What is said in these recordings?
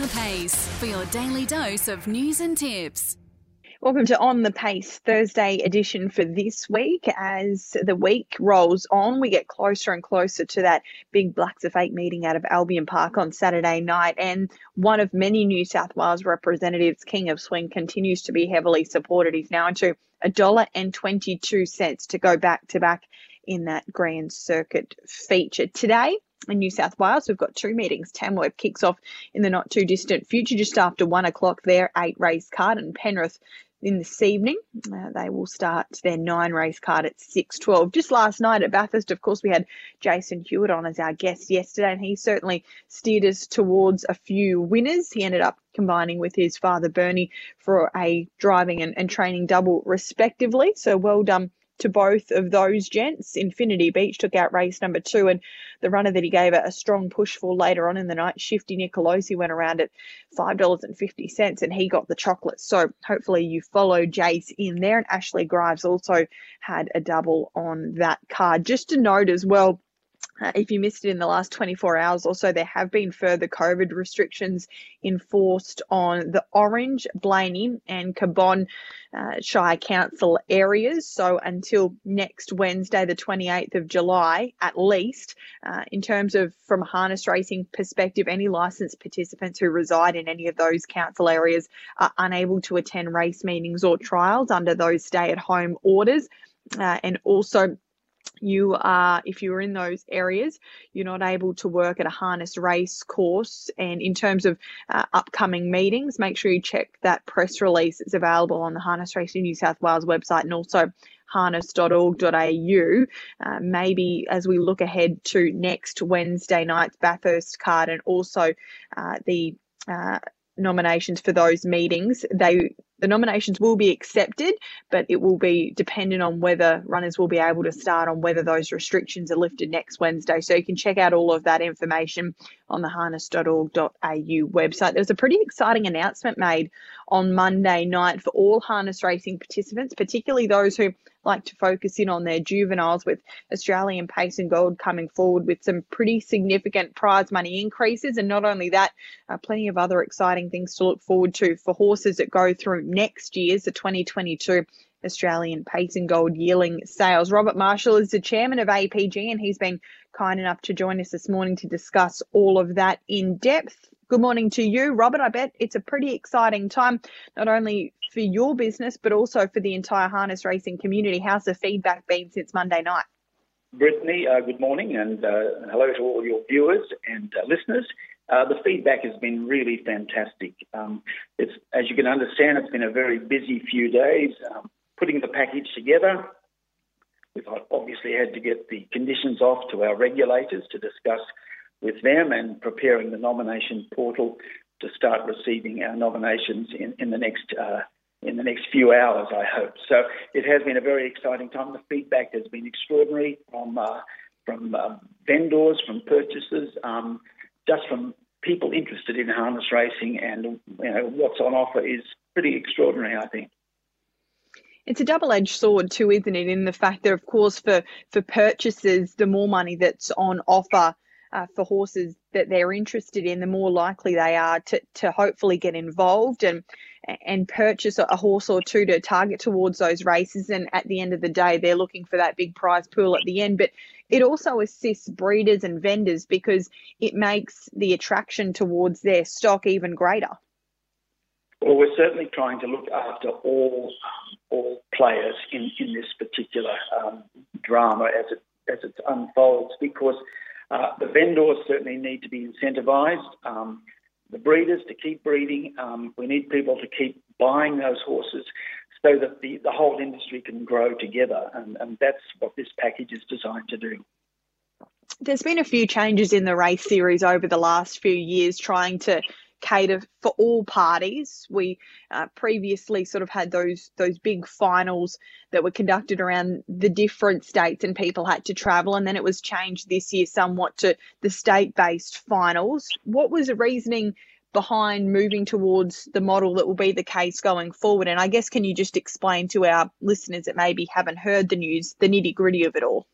the Pace for your daily dose of news and tips. Welcome to On the Pace Thursday edition for this week. As the week rolls on, we get closer and closer to that big Blacks A Fake meeting out of Albion Park on Saturday night. And one of many New South Wales representatives, King of Swing, continues to be heavily supported. He's now into a dollar and 22 cents to go back to back in that Grand Circuit feature. Today, in New South Wales. We've got two meetings. Tamworth kicks off in the not too distant future, just after one o'clock there, eight race card, and Penrith in this evening. Uh, they will start their nine race card at 6.12. Just last night at Bathurst, of course, we had Jason Hewitt on as our guest yesterday, and he certainly steered us towards a few winners. He ended up combining with his father Bernie for a driving and, and training double, respectively. So well done to both of those gents. Infinity Beach took out race number two, and the runner that he gave a, a strong push for later on in the night, Shifty Nicolosi, went around at $5.50 and he got the chocolate. So hopefully you follow Jace in there. And Ashlee Grives also had a double on that card. Just to note as well, uh, if you missed it in the last 24 hours or so, there have been further COVID restrictions enforced on the Orange, Blayney, and Cabonne uh, Shire Council areas. So until next Wednesday, the 28th of July, at least, uh, in terms of from a harness racing perspective, any licensed participants who reside in any of those council areas are unable to attend race meetings or trials under those stay at home orders. Uh, and also you are, if you're in those areas, you're not able to work at a harness race course. And in terms of uh, upcoming meetings, make sure you check that press release. It's available on the Harness Racing New South Wales website and also harness.org.au. Uh, maybe as we look ahead to next Wednesday night's Bathurst card and also uh, the uh, nominations for those meetings, they the nominations will be accepted, but it will be dependent on whether runners will be able to start on whether those restrictions are lifted next Wednesday. So you can check out all of that information on the harness.org.au website. There was a pretty exciting announcement made on Monday night for all harness racing participants, particularly those who like to focus in on their juveniles with Australian Pacing Gold coming forward with some pretty significant prize money increases. And not only that, uh, plenty of other exciting things to look forward to for horses that go through next year's, the 2022 Australian Pacing Gold yearling sales. Robert Marshall is the chairman of APG and he's been kind enough to join us this morning to discuss all of that in depth. Good morning to you, Robert. I bet it's a pretty exciting time, not only for your business, but also for the entire harness racing community. How's the feedback been since Monday night? Brittany, uh, good morning and uh, hello to all your viewers and uh, listeners. Uh, the feedback has been really fantastic. Um, it's, as you can understand, it's been a very busy few days um, putting the package together. We've obviously had to get the conditions off to our regulators to discuss with them and preparing the nomination portal to start receiving our nominations in, in the next uh, in the next few hours, I hope. So it has been a very exciting time. The feedback has been extraordinary from uh, from uh, vendors, from purchasers, um, just from people interested in harness racing, and you know what's on offer is pretty extraordinary. I think. It's a double-edged sword too, isn't it? In the fact that, of course, for for purchasers, the more money that's on offer uh, for horses that they're interested in, the more likely they are to, to hopefully get involved and and purchase a horse or two to target towards those races. And at the end of the day, they're looking for that big prize pool at the end. But it also assists breeders and vendors because it makes the attraction towards their stock even greater. Well, we're certainly trying to look after all all players in, in this particular um, drama as it as it unfolds because uh, the vendors certainly need to be incentivised. Um, the breeders to keep breeding. Um, we need people to keep buying those horses so that the, the whole industry can grow together. And, and that's what this package is designed to do. There's been a few changes in the race series over the last few years, trying to cater for all parties. We uh, previously sort of had those those big finals that were conducted around the different states, and people had to travel. And then it was changed this year somewhat to the state-based finals. What was the reasoning behind moving towards the model that will be the case going forward? And I guess can you just explain to our listeners that maybe haven't heard the news, the nitty gritty of it all?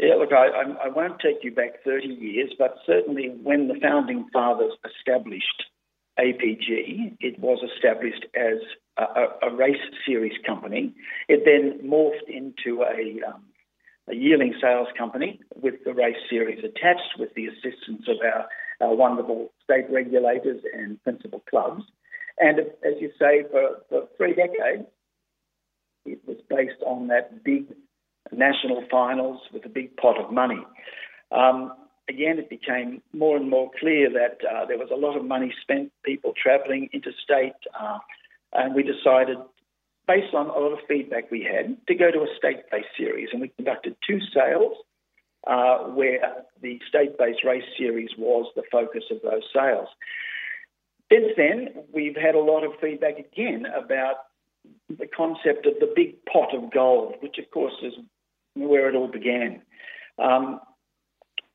Yeah, look, I, I, won't take you back 30 years, but certainly when the founding fathers established APG, it was established as a, a, race series company. It then morphed into a, um, a yearling sales company with the race series attached, with the assistance of our, our wonderful state regulators and principal clubs. And as you say, for, for three decades, it was based on that big national finals with a big pot of money. Um, again, it became more and more clear that uh, there was a lot of money spent, people travelling interstate, uh, and we decided, based on a lot of feedback we had, to go to a state-based series. And we conducted two sales uh, where the state-based race series was the focus of those sales. Since then, we've had a lot of feedback again about the concept of the big pot of gold, which of course is where it all began. Um,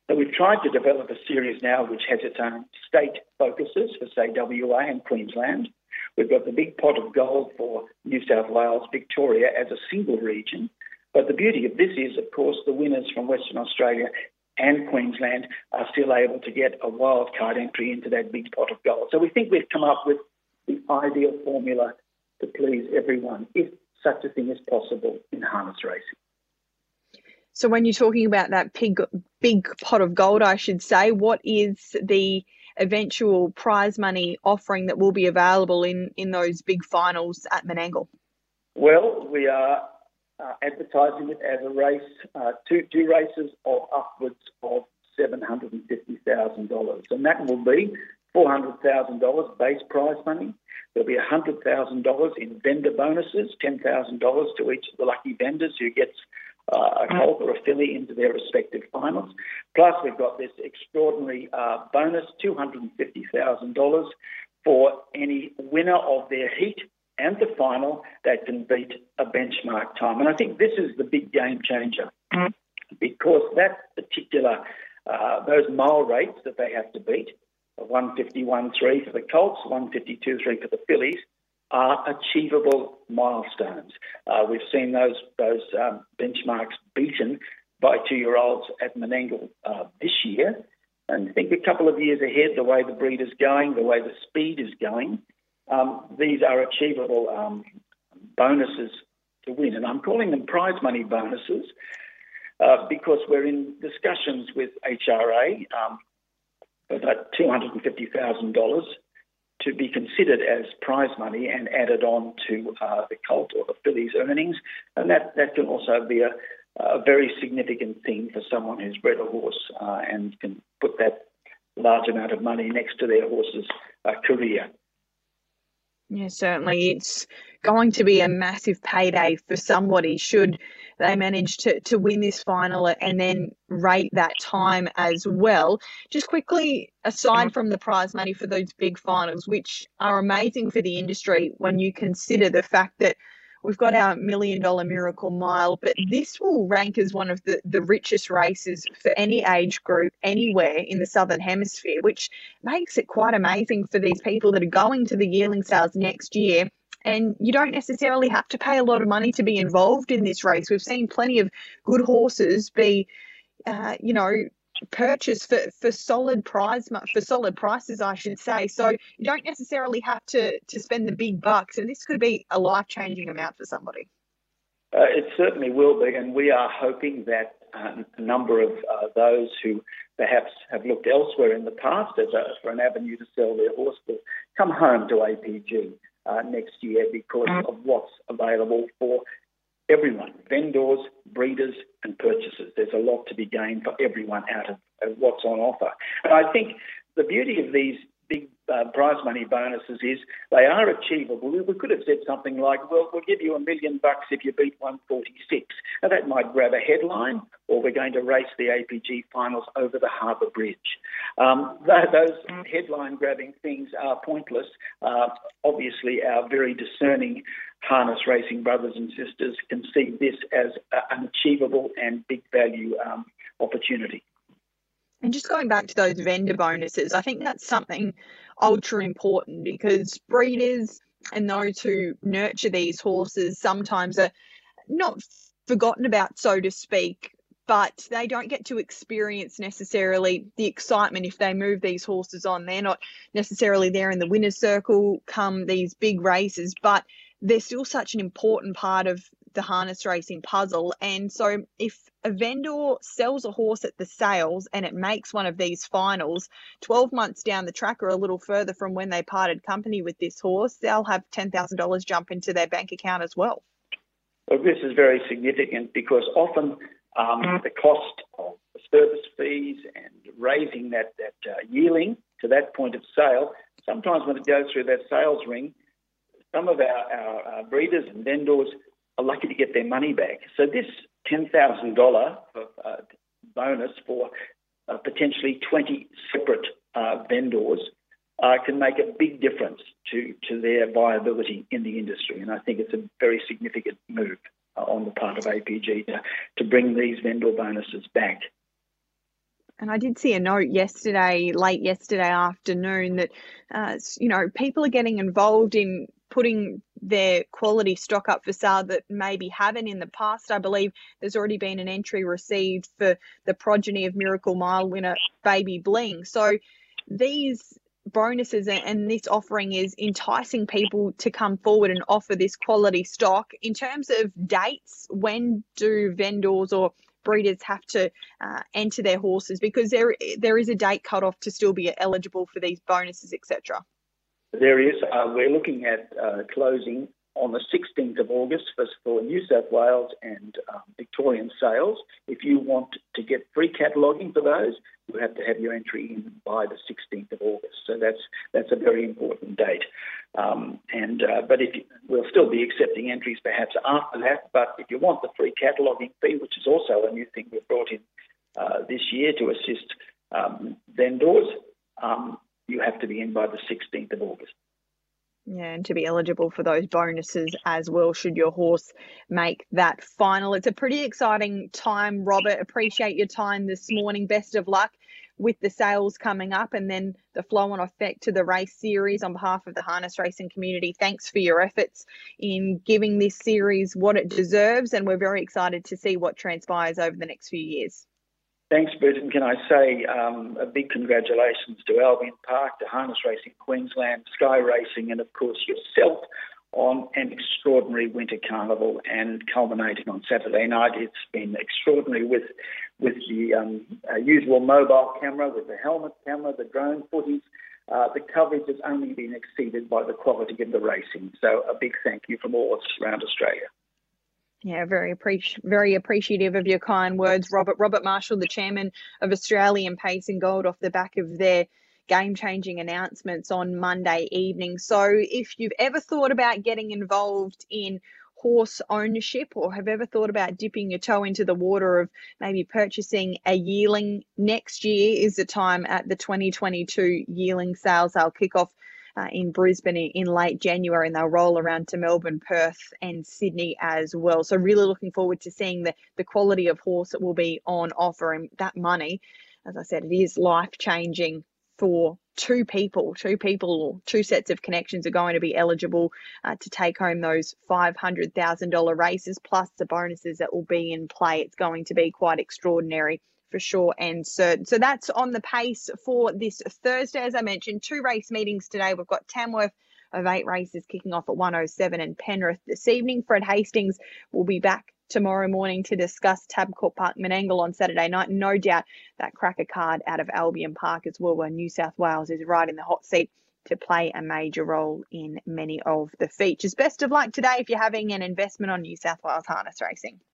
but we've tried to develop a series now which has its own state focuses for, say, WA and Queensland. We've got the big pot of gold for New South Wales, Victoria as a single region. But the beauty of this is, of course, the winners from Western Australia and Queensland are still able to get a wildcard entry into that big pot of gold. So we think we've come up with the ideal formula to please everyone, if such a thing is possible in harness racing. So when you're talking about that big, big pot of gold, I should say, what is the eventual prize money offering that will be available in, in those big finals at Menangle? Well, we are uh, advertising it as a race, uh, two, two races of upwards of $750,000. And that will be $400,000 base prize money. There'll be $100,000 in vendor bonuses, $10,000 to each of the lucky vendors who gets a colt or a filly into their respective finals. Plus, we've got this extraordinary uh, bonus, $250,000 for any winner of their heat and the final that can beat a benchmark time. And I think this is the big game changer because that particular, uh, those mile rates that they have to beat, 151.3 for the Colts, 152.3 for the fillies, are achievable milestones. Uh, we've seen those those um, benchmarks beaten by two-year-olds at Menangle uh, this year, and I think a couple of years ahead, the way the breed is going, the way the speed is going, um, these are achievable um, bonuses to win, and I'm calling them prize money bonuses. Uh, because we're in discussions with HRA um, for that $250,000 to be considered as prize money and added on to uh, the colt or the filly's earnings. And that, that can also be a, a very significant thing for someone who's bred a horse uh, and can put that large amount of money next to their horse's uh, career. Yeah, certainly. It's going to be a massive payday for somebody should they managed to, to win this final and then rate that time as well. Just quickly, aside from the prize money for those big finals, which are amazing for the industry when you consider the fact that we've got our million dollar miracle mile, but this will rank as one of the, the richest races for any age group anywhere in the Southern Hemisphere, which makes it quite amazing for these people that are going to the yearling sales next year and you don't necessarily have to pay a lot of money to be involved in this race. We've seen plenty of good horses be, uh, you know, purchased for, for solid prize for solid prices, I should say. So you don't necessarily have to to spend the big bucks, and this could be a life changing amount for somebody. Uh, it certainly will be, and we are hoping that uh, a number of uh, those who perhaps have looked elsewhere in the past as a, for an avenue to sell their horse will come home to APG uh, next year because of what's available for everyone vendors, breeders, and purchasers. There's a lot to be gained for everyone out of, of what's on offer. And I think the beauty of these big uh, prize money bonuses is they are achievable. We could have said something like, well, we'll give you a million bucks if you beat 146. Now, that might grab a headline, or we're going to race the APG finals over the Harbour Bridge. Um, those headline grabbing things are pointless. Uh, obviously, our very discerning harness racing brothers and sisters can see this as a, an achievable and big value um, opportunity. And just going back to those vendor bonuses, I think that's something ultra important because breeders and those who nurture these horses sometimes are not forgotten about, so to speak, but they don't get to experience necessarily the excitement if they move these horses on. They're not necessarily there in the winner's circle come these big races, but they're still such an important part of the harness racing puzzle. And so if a vendor sells a horse at the sales and it makes one of these finals 12 months down the track or a little further from when they parted company with this horse, they'll have $10,000 jump into their bank account as well. Well, this is very significant because often um, mm. the cost of service fees and raising that, that uh, yearling to that point of sale, sometimes when it goes through that sales ring, some of our, our, our breeders and vendors are lucky to get their money back. So this $10,000 uh, bonus for uh, potentially 20 separate uh, vendors uh, can make a big difference to, to their viability in the industry. And I think it's a very significant move uh, on the part of APG to, to bring these vendor bonuses back. And I did see a note yesterday, late yesterday afternoon, that uh, you know people are getting involved in putting their quality stock up for sale that maybe haven't in the past. I believe there's already been an entry received for the progeny of Miracle Mile winner Baby Bling. So these bonuses and this offering is enticing people to come forward and offer this quality stock. In terms of dates, when do vendors or breeders have to uh, enter their horses? Because there there is a date cut off to still be eligible for these bonuses, etc. There is. Uh, we're looking at uh, closing on the 16th of August for, for New South Wales and um, Victorian sales. If you want to get free cataloguing for those, you have to have your entry in by the 16th of August. So that's that's a very important date. Um, and uh, but if you, we'll still be accepting entries perhaps after that. But if you want the free cataloguing fee, which is also a new thing we've brought in uh, this year to assist um, vendors, um, you have to be in by the 16th of August. Yeah, and to be eligible for those bonuses as well, should your horse make that final. It's a pretty exciting time, Robert. Appreciate your time this morning. Best of luck with the sales coming up and then the flow on effect to the race series on behalf of the harness racing community. Thanks for your efforts in giving this series what it deserves, and we're very excited to see what transpires over the next few years. Thanks, Bridget. Can I say um, a big congratulations to Albion Park, to Harness Racing Queensland, Sky Racing, and of course yourself on an extraordinary winter carnival and culminating on Saturday night. It's been extraordinary with with the um, uh, usual mobile camera, with the helmet camera, the drone footage. Uh, the coverage has only been exceeded by the quality of the racing. So a big thank you from all of us around Australia. Yeah, very appreci- very appreciative of your kind words, Robert. Robert Marshall, the chairman of Australian Pacing Gold, off the back of their game changing announcements on Monday evening. So, if you've ever thought about getting involved in horse ownership or have ever thought about dipping your toe into the water of maybe purchasing a yearling next year is the time at the 2022 yearling sales. They'll kick off uh, in Brisbane in late January, and they'll roll around to Melbourne, Perth, and Sydney as well. So really looking forward to seeing the the quality of horse that will be on offer, and that money, as I said, it is life changing for two people, two people, or two sets of connections are going to be eligible uh, to take home those $500,000 races plus the bonuses that will be in play. It's going to be quite extraordinary for sure and certain. So that's on the pace for this Thursday. As I mentioned, two race meetings today. We've got Tamworth of eight races kicking off at 107 and Penrith this evening. Fred Hastings will be back tomorrow morning to discuss Tabcorp Park Menangle on Saturday night. No doubt that cracker card out of Albion Park as well, where New South Wales is right in the hot seat to play a major role in many of the features. Best of luck today if you're having an investment on New South Wales harness racing.